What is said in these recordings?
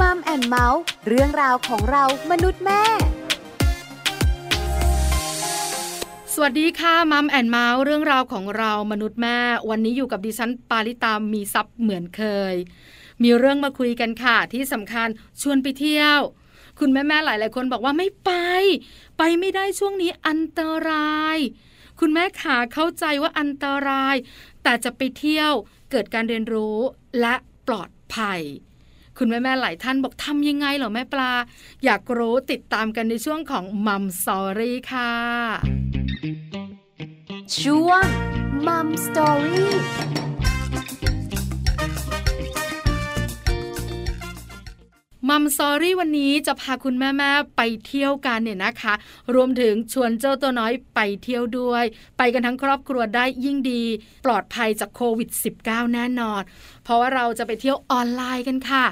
Mom and Mouth เรื่องราวของเรามนุษย์แม่ สวัสดีค่ะ Mom and Mouth เรื่องราวของเรามนุษย์แม่ วันนี้อยู่กับดิฉันปาริตามีซับเหมือนเคย มีเรื่องมาคุยกันค่ะ ที่สำคัญชวนไปเที่ยว คุณแม่ๆหลายๆคนบอกว่าไม่ไป ไปไม่ได้ช่วงนี้อันตราย คุณแม่ขาเข้าใจว่าอันตราย แต่จะไปเที่ยวเกิดการเรียนรู้และปลอดภัย คุณแม่แม่ๆหลายท่านบอกทำยังไงเหรอแม่ปลา อยากรู้ติดตามกันในช่วงของ Mom Story ค่ะ ช่วง Mom Story Mom Story วันนี้จะพาคุณแม่ๆไปเที่ยวกันเนี่ยนะคะ รวมถึงชวนเจ้าตัวน้อยไปเที่ยวด้วย ไปกันทั้งครอบครัวได้ยิ่งดี ปลอดภัยจากโควิด -19 แน่นอน เพราะว่าเราจะไปเที่ยวออนไลน์กันค่ะ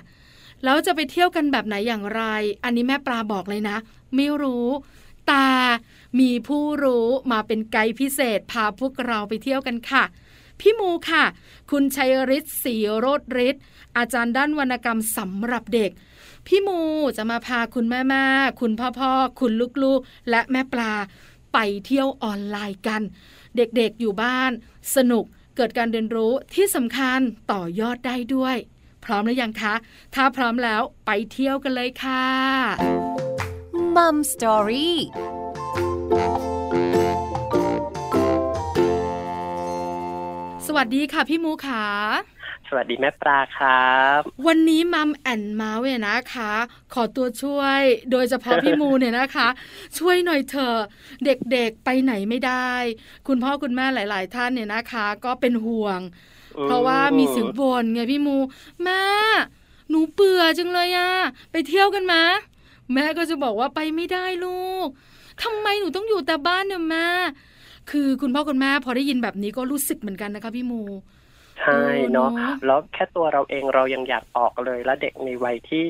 แล้วจะไปเที่ยวกันแบบไหนอย่างไร อันนี้แม่ปลาบอกเลยนะ ไม่รู้แต่มีผู้รู้มาเป็นไกด์พิเศษ พาพวกเราไปเที่ยวกันค่ะ พี่มูค่ะ คุณชัยฤทธิ์ศรีโรดฤทธิ์อาจารย์ด้านวรรณกรรมสำหรับเด็ก พี่มูจะมาพาคุณแม่แม่ๆคุณพ่อพ่อๆคุณลูกๆ และแม่ปลาไปเที่ยวออนไลน์กัน เด็กๆอยู่บ้าน สนุกเกิดการเรียนรู้ที่สำคัญต่อยอดได้ด้วย พร้อมหรือยังคะ ถ้าพร้อมแล้วไปเที่ยวกันเลยค่ะ Mom Story สวัสดีค่ะพี่มูขาสวัสดีแม่ปลาครับ วันนี้ Mom and Mouth เนี่ยนะคะ ขอตัวช่วย โดยเฉพาะพี่มูเนี่ยนะคะ ช่วยหน่อยเถอะเด็กๆไปไหนไม่ได้ คุณพ่อคุณแม่หลาย ๆ ท่านเนี่ยนะคะ ก็เป็นห่วง เพราะว่ามีเสียงบ่นไงพี่มูแม่หนูเบื่อจังเลยอะไปเที่ยวกันมาแม่ก็จะบอกว่าไปไม่ได้ลูกทำไมหนูต้องอยู่แต่บ้านเนี่ยแม่คือคุณพ่อคุณแม่พอได้ยินแบบนี้ก็รู้สึกเหมือนกันนะคะพี่มู ใช่เนาะเออเนอะแล้วแค่ตัวเราเองเรายังอยากออกเลย แล้วเด็กในวัยที่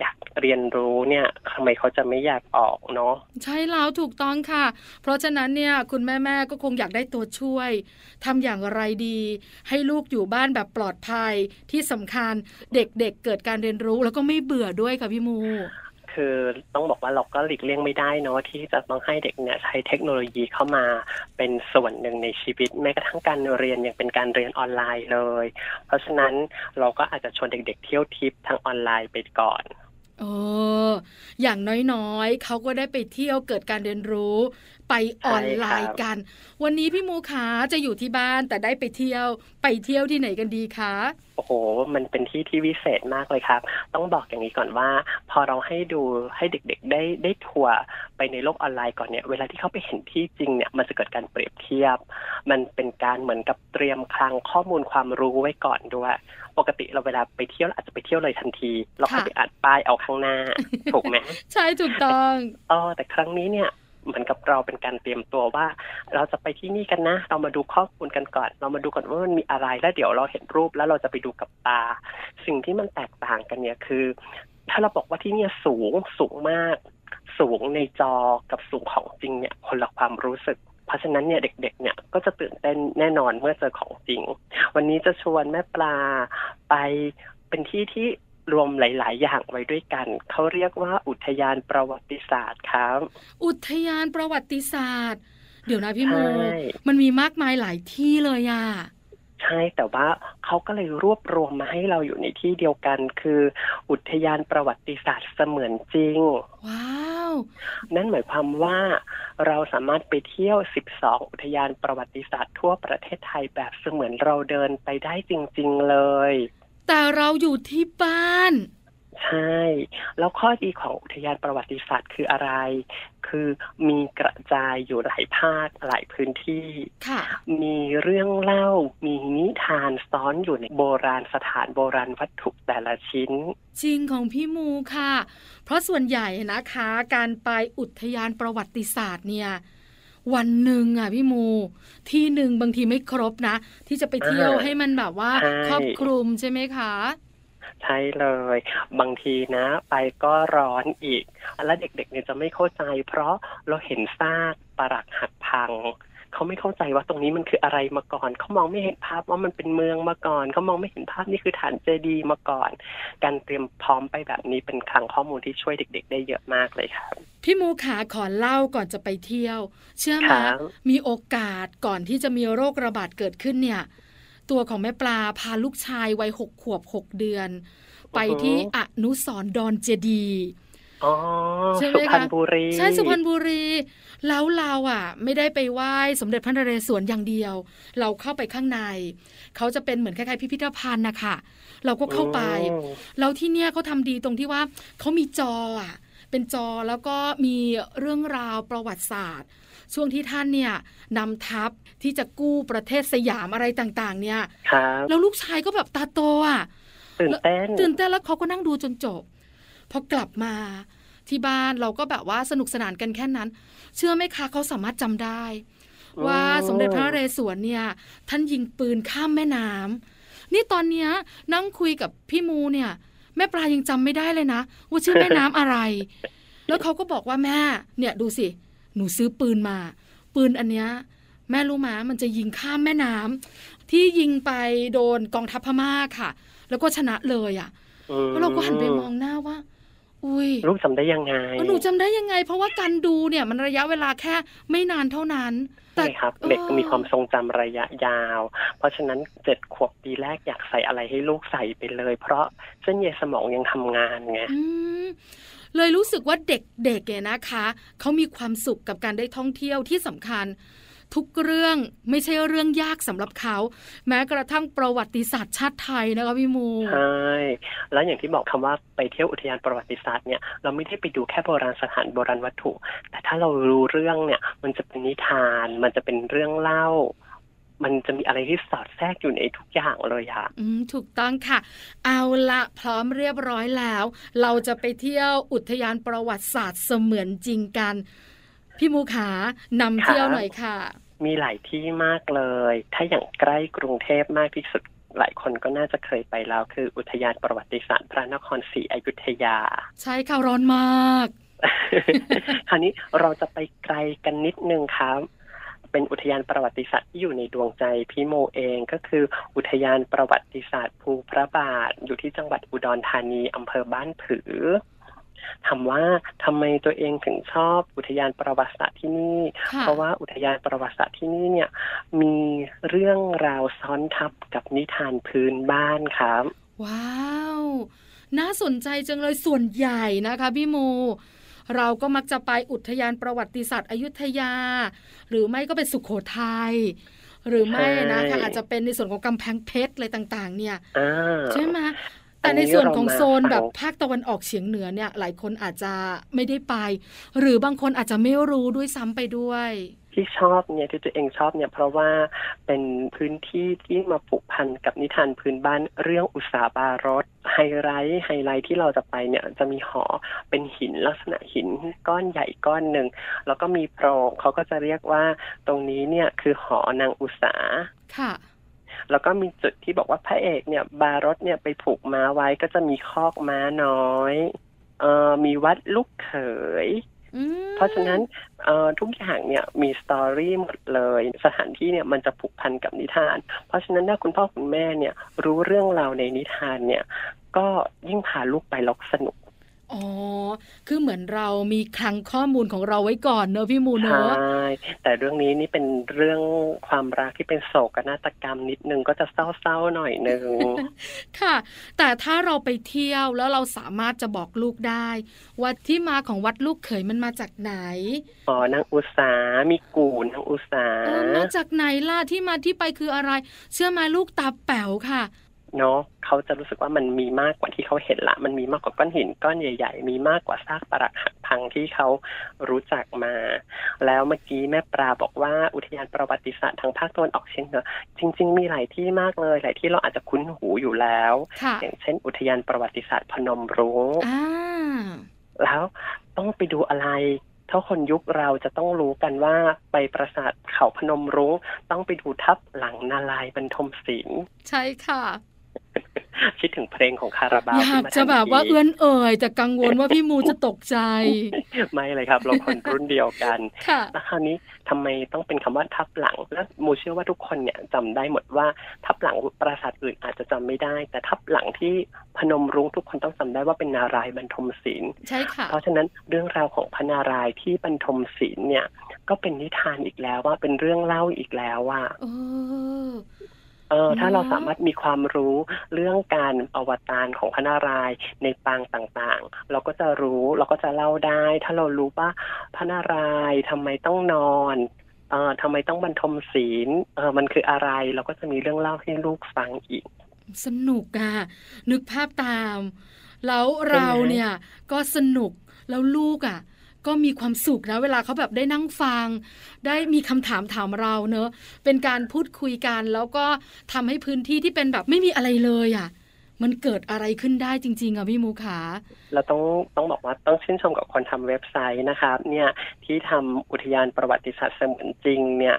อยากเรียนรู้เนี่ยทำไมเขาจะไม่อยากออกเนาะใช่แล้วถูกต้องค่ะ เพราะฉะนั้นเนี่ยคุณแม่ๆก็คงอยากได้ตัวช่วยทำอย่างไรดี ให้ลูกอยู่บ้านแบบปลอดภัยที่สำคัญเด็กๆเเกิดการเรียนรู้แล้วก็ไม่เบื่อด้วยค่ะพี่มู คือต้องบอกว่าเราก็หลีกเลี่ยงไม่ได้เนาะที่จะต้องให้เด็กเนี่ยใช้เทคโนโลยีเข้ามาเป็นส่วนหนึ่งในชีวิตแม้กระทั่งการเรียนยังเป็นการเรียนออนไลน์เลย เพราะฉะนั้นเราก็อาจจะชวนเด็ก ๆ เที่ยวทิปทางออนไลน์ไปก่อน เออ อย่างน้อยๆ เขาก็ได้ไปเที่ยวเกิดการเรียนรู้ ไปออนไลน์กัน วันนี้พี่มูขาจะอยู่ที่บ้านแต่ได้ไปเที่ยวไปเที่ยวที่ไหนกันดีคะโอ้โห มันเป็นที่ที่วิเศษมากเลยครับ ต้องบอกอย่างนี้ก่อนว่า พอเราให้ดูให้เด็กๆ ได้ได้ทัวร์ไปในโลกออนไลน์ก่อนเนี่ย เวลาที่เขาไปเห็นที่จริงเนี่ยมันจะเกิดการเปรียบเทียบ มันเป็นการเหมือนกับเตรียมคลังข้อมูลความรู้ไว้ก่อนด้วย ปกติเราเวลาไปเที่ยวเราอาจจะไปเที่ยวเลยทันที เราค่อยค่ะไปอ่านป้ายเอาข้างหน้า ถูกไหมใช่ถูกต้องเออแต่ครั้งนี้เนี่ยเหมือนกับเราเป็นการเตรียมตัวว่า เราจะไปที่นี่กันนะ เรามาดูข้อมูลกันก่อน เรามาดูก่อนว่ามันมีอะไรแล้วเดี๋ยวเราเห็นรูปแล้วเราจะไปดูกับตา สิ่งที่มันแตกต่างกันเนี่ยคือ ถ้าเราบอกว่าที่เนี่ยสูงสูงมาก สูงในจอกับสูงของจริงเนี่ยคนละความรู้สึก เพราะฉะนั้นเนี่ยเด็ก ๆ เนี่ยก็จะตื่นเต้ นแน่นอนเมื่อเจอของจริง วันนี้จะชวนแม่ปลาไปเป็นที่ที่รวมหลาย ๆ อย่างไว้ด้วยกัน เขาเรียกว่าอุทยานประวัติศาสตร์ครับ อุทยานประวัติศาสตร์ เดี๋ยวนะพี่มูใช่มันมีมากมายหลายที่เลยอะ ใช่แต่ว่าเขาก็เลยรวบรวมมาให้เราอยู่ในที่เดียวกัน คืออุทยานประวัติศาสตร์เสมือนจริง ว้าว นั่นหมายความว่าเราสามารถไปเที่ยว 12 อุทยานประวัติศาสตร์ทั่วประเทศไทยแบบเสมือนเราเดินไปได้จริง ๆเลย แต่เราอยู่ที่บ้าน ใช่ แล้วข้อดีของอุทยานประวัติศาสตร์คืออะไร คือมีกระจายอยู่หลายภาคหลายพื้นที่ค่ะมีเรื่องเล่า มีนิทานซ้อนอยู่ในโบราณสถานโบราณวัตถุแต่ละชิ้น จริงของพี่มูค่ะ เพราะส่วนใหญ่นะคะ การไปอุทยานประวัติศาสตร์เนี่ยวันหนึ่งอะพี่มู ที่หนึ่งบางทีไม่ครบนะ ที่จะไปเที่ยวอ่าให้มันแบบว่าใช่ครอบคลุมใช่ไหมคะ ใช่เลย บางทีนะ ไปก็ร้อนอีก แล้วเด็กๆเนี่ยจะไม่เข้าใจ เพราะเราเห็นซากปรักหักพังเขาไม่เข้าใจว่าตรงนี้มันคืออะไรมาก่อน เขามองไม่เห็นภาพว่ามันเป็นเมืองมาก่อน เขามองไม่เห็นภาพนี่คือฐานเจดีย์มาก่อน การเตรียมพร้อมไปแบบนี้เป็นคลังข้อมูลที่ช่วยเด็ก ๆ ได้เยอะมากเลยครับพี่มูขาขอเล่าก่อนจะไปเที่ยว เชื่อไหมครับมีโอกาสก่อนที่จะมีโรคระบาดเกิดขึ้นเนี่ย ตัวของแม่ปลาพาลูกชายวัยหกขวบหกเดือน ไปที่อนุสรณ์ดอนเจดีย์อ๋อใช่ไหมสุพรรณคะบุรีใช่สุพรรณบุรี แล้วเราอะ ไม่ได้ไปไหว้สมเด็จพระนเรศวรอย่างเดียว เราเข้าไปข้างใน เขาจะเป็นเหมือนคล้ายๆพิพิธภัณฑ์นะคะเราก็เข้าไปอืมแล้วที่เนี่ยเขาทำดีตรงที่ว่าเขามีจออะ เป็นจอแล้วก็มีเรื่องราวประวัติศาสตร์ ช่วงที่ท่านเนี่ยนำทัพที่จะกู้ประเทศสยามอะไรต่างๆ เนี่ยครับแล้วลูกชายก็แบบตาโตอะตื่นเต้นตื่นเต้นแล้วเขาก็นั่งดูจนจบ พอกลับมาที่บ้านเราก็แบบว่าสนุกสนานกันแค่นั้น เชื่อไหมคะเขาสามารถจำได้อืมว่าสมเด็จพระนเรศวรเนี่ยท่านยิงปืนข้ามแม่น้ำนี่ตอนเนี้ยนั่งคุยกับพี่มูเนี่ย แม่ปลายังจำไม่ได้เลยนะว่าชื่อแม่น้ำอะไร แล้วเขาก็บอกว่าแม่ เนี่ยดูสิ หนูซื้อปืนมา ปืนอันเนี้ยแม่รู้มามันจะยิงข้ามแม่น้ำที่ยิงไปโดนกองทัพพม่าค่ะ แล้วก็ชนะเลยอะอืมแล้วเราก็หันไปมองหน้าว่า อุ้ยลูกจำได้ยังไงเออหนูจำได้ยังไง เพราะว่าการดูเนี่ยมันระยะเวลาแค่ไม่นานเท่านั้นใช่ครับออเด็กมีความทรงจำระยะยาว เพราะฉะนั้นเจ็ดขวบปีแรกอยากใส่อะไรให้ลูกใส่ไปเลย เพราะเส้นใยสมองยังทำงานไงอืมเลยรู้สึกว่าเด็กๆเนี่ยนะคะเขามีความสุขกับการได้ท่องเที่ยวที่สำคัญ ทุกเรื่องไม่ใช่เรื่องยากสำหรับเขา แม้กระทั่งประวัติศาสตร์ชาติไทยนะคะพี่มูใช่แล้วอย่างที่บอกคำว่าไปเที่ยวอุทยานประวัติศาสตร์เนี่ยเราไม่ได้ไปดูแค่โบราณสถานโบราณวัตถุ แต่ถ้าเรารู้เรื่องเนี่ย มันจะเป็นนิทาน มันจะเป็นเรื่องเล่ามันจะมีอะไรที่สอดแทรกอยู่ในทุกอย่างเลยอะอืม ถูกต้องค่ะ เอาละพร้อมเรียบร้อยแล้ว เราจะไปเที่ยวอุทยานประวัติศาสตร์เสมือนจริงกัน พี่มูขานำเที่ยวหน่อยค่ะ มีหลายที่มากเลย ถ้าอย่างใกล้กรุงเทพมากที่สุดหลายคนก็น่าจะเคยไปแล้ว คืออุทยานประวัติศาสตร์พระนครศรีอยุธยา ใช่ค่ะร้อนมาก คราวนี้เราจะไปไกลกันนิดนึงครับ เป็นอุทยานประวัติศาสตร์ที่อยู่ในดวงใจพี่โมเองก็คือ อุทยานประวัติศาสตร์ภูพระบาท อยู่ที่จังหวัดอุดรธานีอำเภอบ้านผือ ถามว่าทำไมตัวเองถึงชอบอุทยานประวัติศาสตร์ที่นี่ค่ะเพราะว่าอุทยานประวัติศาสตร์ที่นี่เนี่ยมีเรื่องราวซ้อนทับกับนิทานพื้นบ้านครับ ว้าว น่าสนใจจังเลยส่วนใหญ่นะคะพี่โมเราก็มักจะไปอุทยานประวัติศาสตร์อยุธยา หรือไม่ก็เป็นสุขโขทัยหรือไม่นะคะใช่อาจจะเป็นในส่วนของกำแพงเพชรอะไรต่าง ๆ เนี่ยอ่าใช่ไหมอั แต่นนี้ในส่วนของเรามาโซนแบบฟังภาคตะวันออกเฉียงเหนือเนี่ย หลายคนอาจจะไม่ได้ไป หรือบางคนอาจจะไม่รู้ด้วยซ้ำไปด้วยที่ชอบเนี่ยที่ตัวเองชอบเนี่ยเพราะว่าเป็นพื้นที่ที่มาผูกพันกับนิทานพื้นบ้านเรื่องอุตสาบารสไฮไลท์ไฮไลท์ที่เราจะไปเนี่ยจะมีหอเป็นหินลักษณะหินก้อนใหญ่ก้อนหนึ่ง แล้วก็มีโพรงเขาก็จะเรียกว่าตรงนี้เนี่ยคือหอนางอุตสาค่ะ แล้วก็มีจุดที่บอกว่าพระเอกเนี่ย บารถเนี่ยไปผูกม้าไว้ก็จะมีคอกม้าน้อยเอ่อมีวัดลูกเขยอืมเพราะฉะนั้นเอ่อทุกอย่างเนี่ยมีสตอรี่หมดเลย สถานที่เนี่ยมันจะผูกพันกับนิทาน เพราะฉะนั้นถ้าคุณพ่อคุณแม่เนี่ยรู้เรื่องราวในนิทานเนี่ย ก็ยิ่งพาลูกไปแลกสนุก อ๋อ คือเหมือนเรามีคลังข้อมูลของเราไว้ก่อนเนอะพี่มูเนใช่อะแต่เรื่องนี้นี่เป็นเรื่องความรักที่เป็นโศกนาฏกรรมนิดนึงก็จะเศร้าๆหน่อยนึง ค่ะ แต่ถ้าเราไปเที่ยวแล้วเราสามารถจะบอกลูกได้ว่าที่มาของวัดลูกเขยมันมาจากไหน อ๋อนางอุตสามีกู่นางอุตสาเออมาจากไหนล่ะที่มาที่ไปคืออะไร เชื่อไหมาลูกตาแป๋วค่ะ เนาะเขาจะรู้สึกว่ามันมีมากกว่าที่เขาเห็นละ มันมีมากกว่าก้อนหินก้อนใหญ่ ๆ มีมากกว่าซากปรักหักพังที่เขารู้จักมา แล้วเมื่อกี้แม่ปลาบอกว่าอุทยานประวัติศาสตร์ทางภาคตะวันออกเฉียงเหนือจริง ๆ มีหลายที่มากเลยหลายที่เราอาจจะคุ้นหูอยู่แล้วค่ะอย่างเช่น อุทยานประวัติศาสตร์พนมรุ้งอ่าแล้วต้องไปดูอะไรถ้าคนยุคเราจะต้องรู้กันว่าไปปราสาทเขาพนมรุ้ง ต้องไปดูทับหลังนาลายณ์บรรทมศิลป์ใช่ค่ะ คิดถึงเพลงของคาราบาวอยากจะแบบว่าเอื้อนเอ่ยแต่กังวลว่าพี่มูจะตกใจ ไม่เลยครับ เราคนรุ่นเดียวกันค่ะแล้วคราวนี้ทำไมต้องเป็นคำว่าทับหลัง แล้วมูเชื่อว่าทุกคนเนี่ยจำได้หมดว่าทับหลังปราสาทอื่นอาจจะจำไม่ได้ แต่ทับหลังที่พนมรุ้งทุกคนต้องจำได้ว่าเป็นนารายณ์บรรทมศิลป์ใช่ค่ะเพราะฉะนั้นเรื่องราวของพระนารายณ์ที่บรรทมศิลป์เนี่ย ก็เป็นนิทานอีกแล้วว่าเป็นเรื่องเล่าอีกแล้วว่า เออเออถ้าเนอะเราสามารถมีความรู้เรื่องการอวตารของพระนารายณ์ในปางต่างๆ เราก็จะรู้เราก็จะเล่าได้ ถ้าเรารู้ว่าพระนารายณ์ทำไมต้องนอนเอ่อทำไมต้องบรรทมศีลเออมันคืออะไร เราก็จะมีเรื่องเล่าให้ลูกฟังอีก สนุกอะนึกภาพตาม แล้วเราเนี่ยก็สนุกแล้วลูกอะ ก็มีความสุขนะเวลาเขาแบบได้นั่งฟัง ได้มีคำถามถามเราเนอะเป็นการพูดคุยกัน แล้วก็ทำให้พื้นที่ที่เป็นแบบไม่มีอะไรเลยอะมันเกิดอะไรขึ้นได้จริง ๆอะพี่มูขาเราต้องต้องบอกว่าต้องชื่นชมกับคนทำเว็บไซต์นะครับ เนี่ยที่ทำอุทยานประวัติศาสตร์เสมือนจริง เนี่ย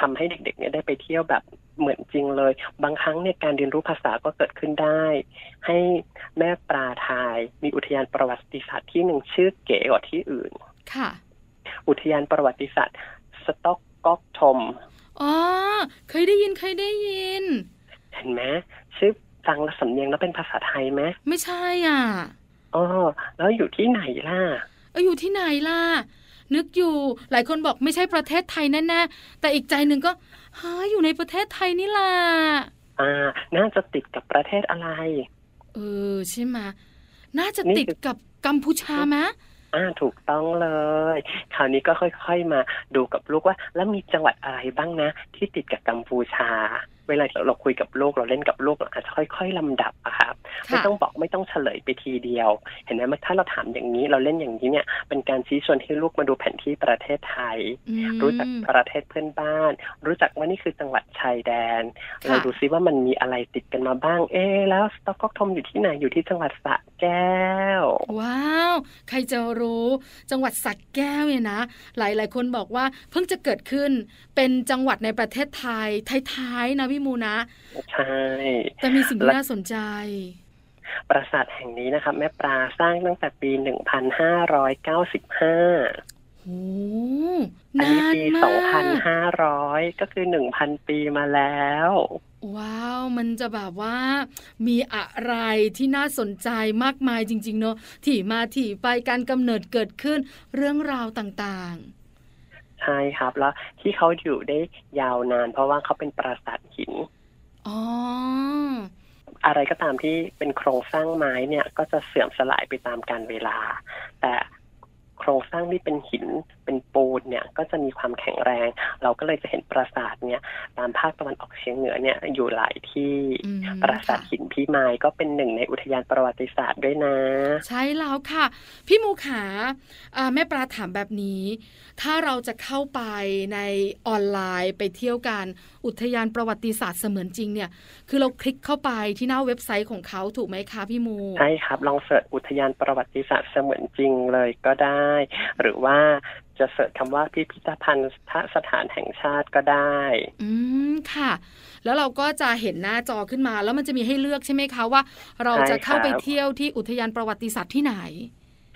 ทำให้เด็กๆเนี่ยได้ไปเที่ยวแบบเหมือนจริงเลย บางครั้งเนี่ยการเรียนรู้ภาษาก็เกิดขึ้นได้ ให้แม่ปลาทายมีอุทยานประวัติศาสตร์ที่หนึ่งชื่อเก๋กว่าที่อื่น ค่ะ อุทยานประวัติศาสตร์ สต็อกก๊อกทมอ๋อเคยได้ยินเคยได้ยิน เห็นไหมชื่อฟังและสำเนียงแล้วเป็นภาษาไทยไหมไม่ใช่อะอ๋อแล้วอยู่ที่ไหนล่ะเอออยู่ที่ไหนล่ะ นึกอยู่หลายคนบอกไม่ใช่ประเทศไทยแน่ๆแต่อีกใจหนึ่งก็เฮ้ยอยู่ในประเทศไทยนี่ล่ะอ่า น่าจะติดกับประเทศอะไร เออใช่ไหมะน่าจะนี่ติดคือกับกัมพูชาไหมะ อ่าถูกต้องเลย คราวนี้ก็ค่อย ๆมาดูกับลูกว่า แล้วมีจังหวัดอะไรบ้างนะ ที่ติดกับกัมพูชา เวลาเราคุยกับลูกเราเล่นกับลูกเราอาจจะค่อย ๆลำดับอะครับ ไม่ค่ะต้องบอกไม่ต้องเฉลยไปทีเดียว เห็นไหมถ้าเราถามอย่างนี้เราเล่นอย่างนี้เนี่ยเป็นการชี้ชวนให้ลูกมาดูแผนที่ประเทศไทยอืมรู้จักประเทศเพื่อนบ้าน รู้จักว่านี่คือจังหวัดชายแดนค่ะเราดูซิว่ามันมีอะไรติดกันมาบ้าง เอ๊ะแล้วสต็อกก๊อกทมอยู่ที่ไหนอยู่ที่จังหวัดสระแก้ว ว้าว ใครจะรู้จังหวัดสักแก้วเนี่ยนะ หลาย ๆ คนบอกว่าเพิ่งจะเกิดขึ้นเป็นจังหวัดในประเทศไทยท้ายๆนะพี่มูนะ ใช่ แต่มีสิ่งที่น่าสนใจ ปราสาทแห่งนี้นะครับ แม่ปลาสร้างตั้งแต่ปี 1595โอ้อันนานี้นปีมาก2,500ก็คือ1,000ปีมาแล้ว ว้าว มันจะแบบว่ามีอะไรที่น่าสนใจมากมายจริง ๆ เนอะที่มาที่ไปการกำเนิดเกิดขึ้นเรื่องราวต่างใช่ครับ แล้วที่เขาอยู่ได้ยาวนาน เพราะว่าเขาเป็นปราสาทหินๆอ๋อ อะไรก็ตามที่เป็นโครงสร้างไม้เนี่ยก็จะเสื่อมสลายไปตามการเวลา แต่ โครงสร้างที่เป็นหินเป็นปูนเนี่ยก็จะมีความแข็งแรง เราก็เลยจะเห็นปราสาทเนี่ยตามภาคตะวันออกเฉียงเหนือเนี่ยอยู่หลายที่อืมปราสาทค่ะหินพี่ไม้ก็เป็นหนึ่งในอุทยานประวัติศาสตร์ด้วยนะ ใช่แล้วค่ะ พี่มูขาอ่าแม่ปลาถามแบบนี้ ถ้าเราจะเข้าไปในออนไลน์ไปเที่ยวกันอุทยานประวัติศาสตร์เสมือนจริงเนี่ยคือเราคลิกเข้าไปที่หน้าเว็บไซต์ของเขาถูกไหมคะพี่มูใช่ครับลองเสิร์ชอุทยานประวัติศาสตร์เสมือนจริงเลยก็ได้หรือว่าจะเสิร์ชคำว่าพิพิธภัณฑ์สถานแห่งชาติก็ได้ อืมค่ะ แล้วเราก็จะเห็นหน้าจอขึ้นมา แล้วมันจะมีให้เลือกใช่ไหมคะว่า เราจะเข้าไปใช่ครับเที่ยวที่อุทยานประวัติศาสตร์ที่ไหน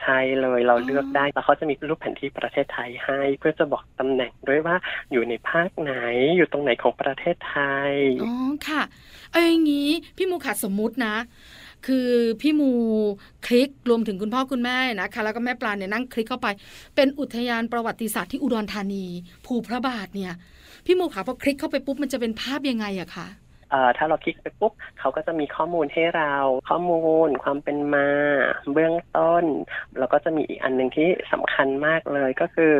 ใช่เลยเราอ๋อเลือกได้แล้วเขาจะมีรูปแผนที่ประเทศไทยให้ เพื่อจะบอกตำแหน่งด้วยว่าอยู่ในภาคไหนอยู่ตรงไหนของประเทศไทยอ๋อค่ะ เอาอย่างนี้พี่มูขาสมมุตินะ คือพี่มูคลิกรวมถึงคุณพ่อคุณแม่นะคะแล้วก็แม่ปลาเนี่ยนั่งคลิกเข้าไป เป็นอุทยานประวัติศาสตร์ที่อุดรธานี ภูพระบาทเนี่ย พี่มูขาพอคลิกเข้าไปปุ๊บมันจะเป็นภาพยังไงอะคะเอ่อถ้าเราคลิกไปปุ๊บเขาก็จะมีข้อมูลให้เรา ข้อมูล ความเป็นมา เบื้องต้น แล้วก็จะมีอีกอันหนึ่งที่สำคัญมากเลยก็คือ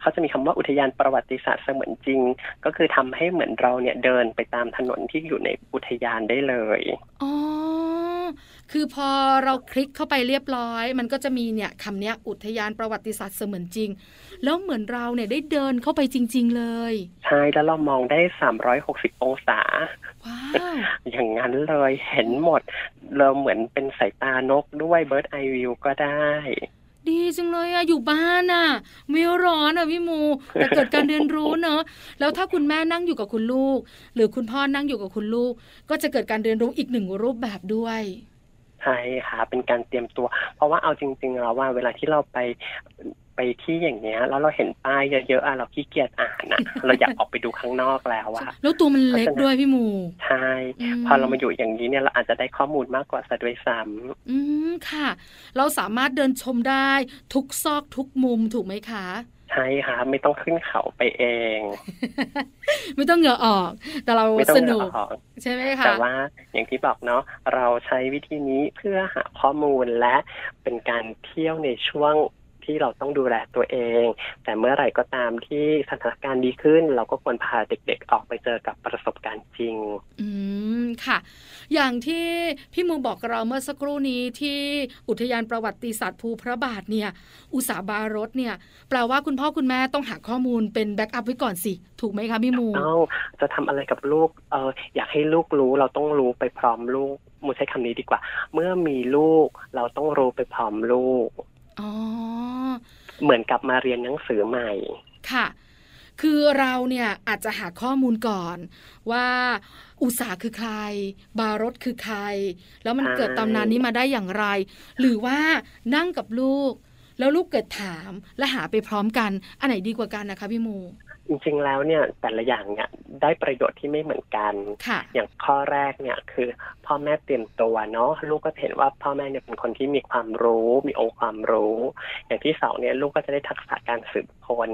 เขาจะมีคำว่าอุทยานประวัติศาสตร์เสมือนจริง ก็คือทำให้เหมือนเราเนี่ยเดินไปตามถนนที่อยู่ในอุทยานได้เลยอ๋อ คือพอเราคลิกเข้าไปเรียบร้อย มันก็จะมีเนี่ยคำเนี้ยอุทยานประวัติศาสตร์เสมือนจริง แล้วเหมือนเราเนี่ยได้เดินเข้าไปจริง ๆ เลย ใช่ แล้วเรามองได้ 360 องศา ว้าว อย่างนั้นเลยเห็นหมด เราเหมือนเป็นสายตานกด้วย Bird Eye View ก็ได้ ดีจังเลยอะอยู่บ้านอะไม่ร้อนอะพี่มูแต่เกิดการเรียนรู้เนอะแล้วถ้าคุณแม่นั่งอยู่กับคุณลูก หรือคุณพ่อนั่งอยู่กับคุณลูก ก็จะเกิดการเรียนรู้อีกหนึ่งรูปแบบด้วยใช่ค่ะเป็นการเตรียมตัว เพราะว่าเอาจริงๆแล้วว่าเวลาที่เราไป ไปที่อย่างเงี้ย แล้วเราเห็นป้ายเยอะๆอะเราขี้เกียจอ่านอะเราอยากออกไปดูข้างนอกแล้วอะแล้วตัวมันเล็กด้วยพี่มูใช่พอเรามาอยู่อย่างนี้เนี่ยเราอาจจะได้ข้อมูลมากกว่าซะด้วยซ้ำอืมค่ะ เราสามารถเดินชมได้ทุกซอกทุกมุมถูกไหมคะใช่ค่ะไม่ต้องขึ้นเขาไปเอง ไม่ต้องเหงื่อออก แต่เราไม่ต้องสเหนุงื่อกออกใช่ไหมคะแต่ว่าอย่างที่บอกเนาะเราใช้วิธีนี้เพื่อหาข้อมูลและเป็นการเที่ยวในช่วง ที่เราต้องดูแลตัวเอง แต่เมื่อไหร่ก็ตามที่สถานการณ์ดีขึ้น เราก็ควรพาเด็กๆออกไปเจอกับประสบการณ์จริง อืมค่ะ อย่างที่พี่มูบอกเราเมื่อสักครู่นี้ที่อุทยานประวัติศาสตร์ภูพระบาทเนี่ย อุสาบารสเนี่ยแปลว่าคุณพ่อคุณแม่ต้องหาข้อมูลเป็น backup ไว้ก่อนสิ ถูกไหมคะพี่มูเอจะทำอะไรกับลูกเอออยากให้ลูกรู้เราต้องรู้ไปพร้อมลูกมูใช้คำนี้ดีกว่า เมื่อมีลูกเราต้องรู้ไปพร้อมลูกอ๋อ เหมือนกับมาเรียนหนังสือใหม่ ค่ะ คือเราเนี่ยอาจจะหาข้อมูลก่อนว่าอุตสาหคือใคร บารถคือใคร แล้วมันใช่เกิดตำนานนี้มาได้อย่างไร หรือว่านั่งกับลูก แล้วลูกเกิดถามและหาไปพร้อมกัน อันไหนดีกว่ากันนะคะพี่มู จริงๆ แล้วเนี่ยแต่ละอย่างเนี่ยได้ประโยชน์ที่ไม่เหมือนกันค่ะอย่างข้อแรกเนี่ยคือพ่อแม่เตรียมตัวเนาะลูกก็จะเห็นว่าพ่อแม่เนี่ยเป็นคนที่มีความรู้ มีองค์ความรู้ อย่างที่สองเนี่ยลูกก็จะได้ทักษะการสืบค้น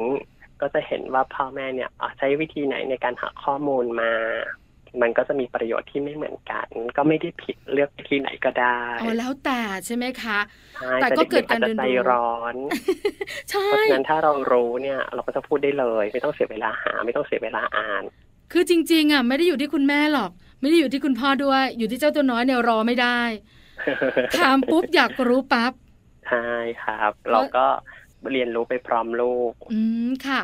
ก็จะเห็นว่าพ่อแม่เนี่ยอะใช้วิธีไหนในการหาข้อมูลมา มันก็จะมีประโยชน์ที่ไม่เหมือนกัน ก็ไม่ได้ผิดเลือกวิธีไหนก็ได้เอาแล้วแต่ใช่ไหมคะใช่แต่ก็เกิดการด็ๆอจจะใจเรียนรู้ร้อนใช่เพราะฉะนั้นถ้าเรารู้เนี่ย เราก็จะพูดได้เลย ไม่ต้องเสียเวลาหา ไม่ต้องเสียเวลาอ่าน คือจริง ๆอะไม่ได้อยู่ที่คุณแม่หรอก ไม่ได้อยู่ที่คุณพ่อด้วย อยู่ที่เจ้าตัวน้อยเนี่ยรอไม่ได้ถามปุ๊บอยากรู้ปั๊บใช่ครับ เราก็ เรียนรู้ไปพร้อมลูก อืมค่ะ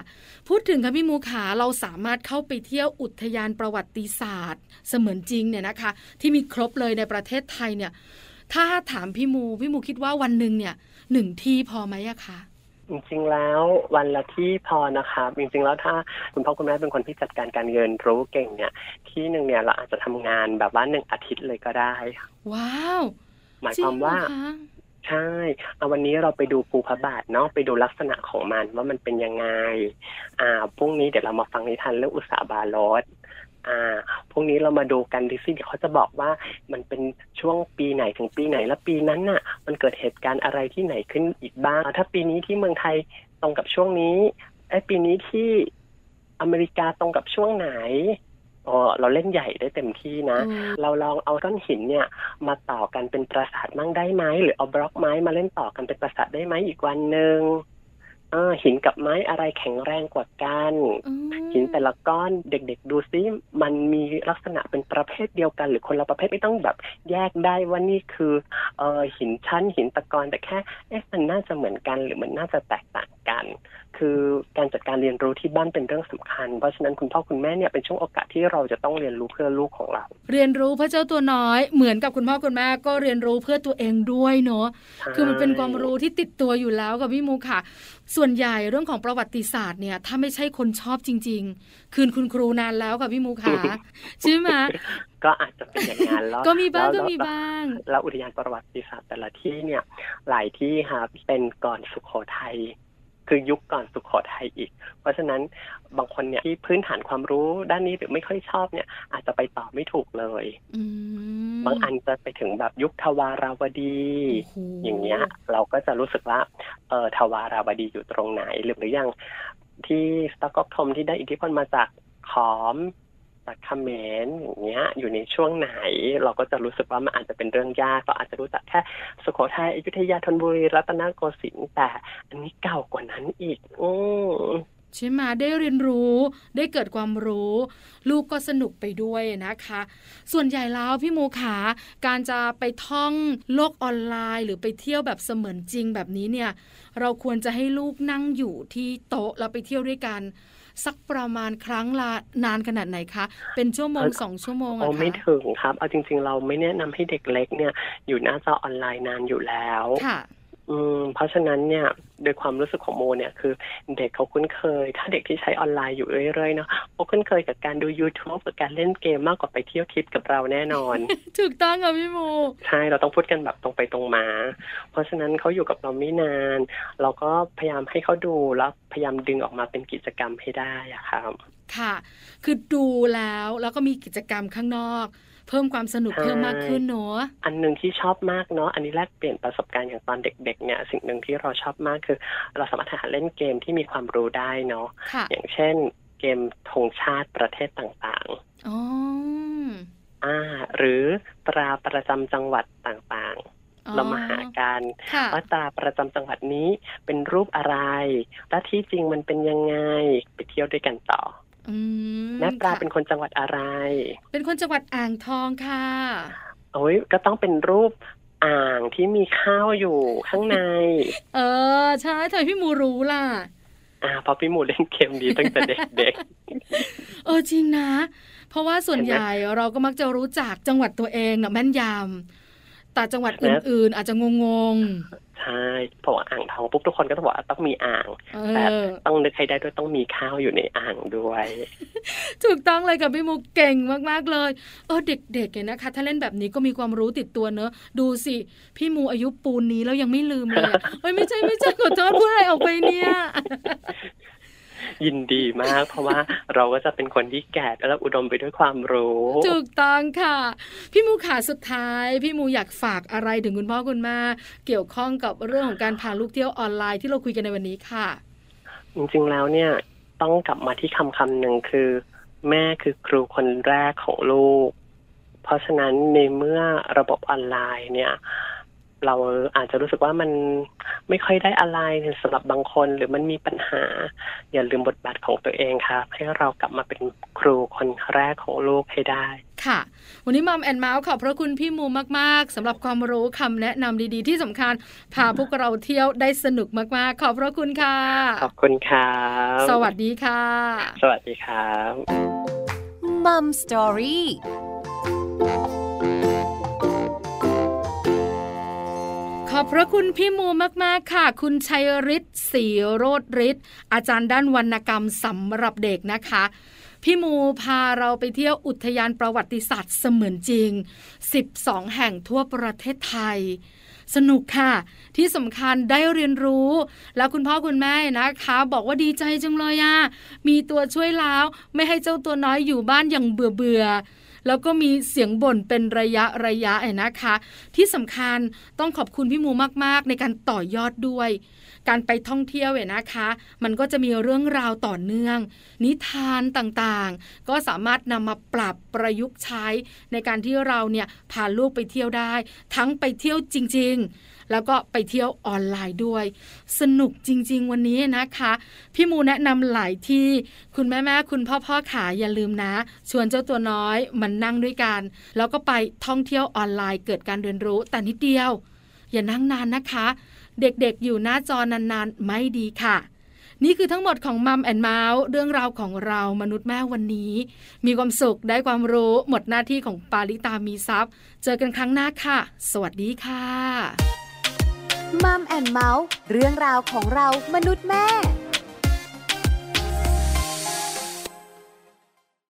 พูดถึงค่ะพี่มูขาเราสามารถเข้าไปเที่ยวอุทยานประวัติศาสตร์ เสมือนจริงเนี่ยนะคะ ที่มีครบเลยในประเทศไทยเนี่ย ถ้าถามพี่มูพี่มูคิดว่าวันหนึ่งเนี่ยหนึ่งที่พอไหมอะคะจริงๆแล้ววันละที่พอนะครับจริงๆแล้วถ้าคุณพ่อคุณแม่เป็นคนที่จัดการการเงินรู้เก่งเนี่ย ที่หนึ่งเนี่ยเราอาจจะทำงานแบบว่าหนึ่งอาทิตย์เลยก็ได้ว้าวหมายความว่า ใช่เอาวันนี้เราไปดูภูพระบาทเนาะไปดูลักษณะของมันว่ามันเป็นยังไง อ่าพรุ่งนี้เดี๋ยวเรามาฟังนิทานเรื่องอุตสาบารถอ่าพรุ่งนี้เรามาดูกันดิซี่เดี๋ยวเขาจะบอกว่ามันเป็นช่วงปีไหนถึงปีไหนและปีนั้นน่ะ มันเกิดเหตุการณ์อะไรที่ไหนขึ้นอีกบ้าง ถ้าปีนี้ที่เมืองไทยตรงกับช่วงนี้ไอ้ปีนี้ที่อเมริกาตรงกับช่วงไหน เราเล่นใหญ่ได้เต็มที่นะอืมเราลองเอาก้อนหินเนี่ยมาต่อกันเป็นปราสาทมั่งได้ไหมหรือเอาบล็อกไม้มาเล่นต่อกันเป็นปราสาทได้ไหมอีกวันหนึ่งเออ หินกับไม้อะไรแข็งแรงกว่ากันอืมหินแต่ละก้อนเด็กๆ ดูซิมันมีลักษณะเป็นประเภทเดียวกัน หรือคนละประเภทไม่ต้องแบบแยกได้ว่านี่คือเออหินชั้นหินตะกอนแต่แค่เอ๊ะมันน่าจะเหมือนกัน หรือมันน่าจะแตกต่างกัน คือการจัดการเรียนรู้ที่บ้านเป็นเรื่องสำคัญ เพราะฉะนั้นคุณพ่อคุณแม่เนี่ยเป็นช่วงโอกาสที่เราจะต้องเรียนรู้เพื่อลูกของเรา เรียนรู้เพื่อเจ้าตัวน้อยเหมือนกับคุณพ่อคุณแม่ก็เรียนรู้เพื่อตัวเองด้วยเนาะคือมันเป็นความรู้ที่ติดตัวอยู่แล้วกับพี่มูค่ะส่วนใหญ่เรื่องของประวัติศาสตร์เนี่ยถ้าไม่ใช่คนชอบจริง ๆ คืนคุณครูนานแล้วกับพี่มูค่ะใช่ไหมก็อาจจะเป็นอย่างนั้นแล้วก็มีบ้างแล้วก็มีแล้วบ้างแล้วอุทยานประวัติศาสตร์แต่ละที่เนี่ยหลายที่ครับเป็นก่อนสุขโขทัย คือยุคก่อนสุขโขทัยอีก เพราะฉะนั้นบางคนเนี่ยที่พื้นฐานความรู้ด้านนี้หรือไม่ค่อยชอบเนี่ย อาจจะไปต่อไม่ถูกเลยอืมบางอันจะไปถึงแบบยุคทวาราวดีโอ้โหอย่างเงี้ย เราก็จะรู้สึกว่าเออทวาราวดีอยู่ตรงไหนหรือหรืออย่างที่สตอกอกทมที่ได้อิทธิพลมาจากขอม จากเขมรอย่างเงี้ยอยู่ในช่วงไหน เราก็จะรู้สึกว่ามันอาจจะเป็นเรื่องยากเราอาจจะรู้จักแค่สุโขทัยอยุธยาธนบุรีรัตนโกสินทร์แต่อันนี้เก่ากว่านั้นอีก อืใช่ไหมได้เรียนรู้ได้เกิดความรู้ ลูกก็สนุกไปด้วยนะคะ ส่วนใหญ่แล้วพี่โมขาการจะไปท่องโลกออนไลน์ หรือไปเที่ยวแบบเสมือนจริงแบบนี้เนี่ย เราควรจะให้ลูกนั่งอยู่ที่โต๊ะแล้วไปเที่ยวด้วยกัน สักประมาณครั้งละนานขนาดไหนคะ เป็นชั่วโมงเอ่อสองชั่วโมงโอ้อะไม่คะถึงครับ เอาจริง ๆ เราไม่แนะนำให้เด็กเล็กเนี่ย อยู่หน้าจอออนไลน์นานอยู่แล้วค่ะ ออืมเพราะฉะนั้นเนี่ยโดยความรู้สึกของโมเนี่ยคือเด็กเขาคุ้นเคย ถ้าเด็กที่ใช้ออนไลน์อยู่เรื่อยๆเนาะเขาคุ้นเคยกับการดู YouTube กับการเล่นเกมมากกว่าไปเที่ยวทริปกับเราแน่นอน ถูกต้องค่ะพี่โมใช่เราต้องพูดกันแบบตรงไปตรงมา เพราะฉะนั้นเขาอยู่กับเราไม่นาน เราก็พยายามให้เขาดูแล้วพยายามดึงออกมาเป็นกิจกรรมให้ได้อะครับค่ะ คือดูแล้วแล้วก็มีกิจกรรมข้างนอกเพิ่มความสนุกใช่เพิ่มมากขึ้นเนอะอันหนึ่งที่ชอบมากเนาะอันนี้แลกเปลี่ยนประสบการณ์อย่างตอนเด็ก ๆ เนี่ยสิ่งหนึ่งที่เราชอบมากคือ เราสามารถหาเล่นเกมที่มีความรู้ได้เนาะค่ะอย่างเช่น เกมธงชาติประเทศต่างอ๋อๆอ่า หรือตราประจำจังหวัดต่างอ๋อๆเรามาหากันค่ะว่าตราประจำจังหวัดนี้เป็นรูปอะไร และที่จริงมันเป็นยังไง ไปเที่ยวด้วยกันต่อ อืมแม่ปลาค่ะเป็นคนจังหวัดอะไร เป็นคนจังหวัดอ่างทองค่ะ โอ้ยก็ต้องเป็นรูปอ่างที่มีข้าวอยู่ข้างใน เออ ใช่ทำไมพี่มูรู้ล่ะ อ่าเพราะพี่หมูเล่นเกมนี้ตั้งแต่เด็กเออจริงนะ เพราะว่าส่วนเห็นไหมใหญ่เราก็มักจะรู้จักจังหวัดตัวเองนะแม่นยำ แต่จังหวัดเห็นไหมอื่นๆ อาจจะงงๆ ใช่เพราะว่าอ่างทองปุ๊บทุกคนก็ต้องบอกว่าต้องมีอ่างๆเอแต่อต้องนึกให้ได้ด้วยต้องมีข้าวอยู่ในอ่างด้วย ถูกต้องเลยกับพี่มูเก่งมากๆเลย เออเด็กๆเนี่ยนะคะ ถ้าเล่นแบบนี้ก็มีความรู้ติดตัวเนอะดูสิ พี่มูอายุปูนนี้แล้วยังไม่ลืมเลยอะเอ้ยไม่ใช่ไม่ใช่ขอโทษพูดอะไรออกไปเนี่ย ยินดีมาก เพราะว่าเราก็จะเป็นคนที่แก่และอุดมไปด้วยความรู้ถูกต้องค่ะ พี่มูขาสุดท้าย พี่มูอยากฝากอะไรถึงคุณพ่อคุณแม่เกี่ยวข้องกับเรื่องของการพาลูกเที่ยวออนไลน์ที่เราคุยกันในวันนี้ค่ะ จริงๆแล้วเนี่ยต้องกลับมาที่คำคำหนึ่งคือ แม่คือครูคนแรกของลูก เพราะฉะนั้นในเมื่อระบบออนไลน์เนี่ย เราอาจจะรู้สึกว่ามันไม่ค่อยได้อะไรสำหรับบางคน หรือมันมีปัญหา อย่าลืมบทบาทของตัวเองครับ ให้เรากลับมาเป็นครูคนแรกของลูกให้ได้ ค่ะ วันนี้มัมแอนเมาส์ขอบพระคุณพี่มูมาก ๆสำหรับความรู้คำแนะนำดีๆ ที่สำคัญ พาพวกเราเที่ยวได้สนุกมาก ๆ ขอบพระคุณค่ะ ขอบคุณครับสวัสดีค่ะ สวัสดีครับมัมสตอรี่ พระคุณพี่มูมาก ๆ ค่ะ คุณชัยฤทธิ์ศรีโรดฤทธิ์อาจารย์ด้านวรรณกรรมสำหรับเด็กนะคะพี่มูพาเราไปเที่ยวอุทยานประวัติศาสตร์เสมือนจริง 12 แห่งทั่วประเทศไทย สนุกค่ะ ที่สำคัญได้เรียนรู้ แล้วคุณพ่อคุณแม่นะคะ บอกว่าดีใจจังเลยอะมีตัวช่วยแล้ว ไม่ให้เจ้าตัวน้อยอยู่บ้านอย่างเบื่อเบื่อ แล้วก็มีเสียงบ่นเป็นระยะระยะนนะคะ ที่สำคัญต้องขอบคุณพี่มูมาก ๆ ในการต่อยอดด้วย การไปท่องเที่ยวเนี่ยนะคะ มันก็จะมีเรื่องราวต่อเนื่อง นิทานต่างๆ ก็สามารถนำมาปรับประยุกต์ใช้ ในการที่เราเนี่ยพาลูกไปเที่ยวได้ ทั้งไปเที่ยวจริง ๆ แล้วก็ไปเที่ยวออนไลน์ด้วย สนุกจริง ๆ วันนี้นะคะ พี่มูแนะนำหลายที่คุณแม่แม่ๆคุณพ่อพ่อขาอย่าลืมนะ ชวนเจ้าตัวน้อยมันนั่งด้วยกัน แล้วก็ไปท่องเที่ยวออนไลน์เกิดการเรียนรู้แต่นิดเดียว อย่านั่งนานนะคะ เด็กๆ อยู่หน้าจอนานๆ ไม่ดีค่ะ นี่คือทั้งหมดของมัมแอนเมาส์เรื่องราวของเรามนุษย์แม่วันนี้ มีความสุขได้ความรู้หมดหน้าที่ของปาลิตามีซัพ์เจอกันครั้งหน้าค่ะ สวัสดีค่ะมัมแอนเมาส์เรื่องราวของเรามนุษย์แม่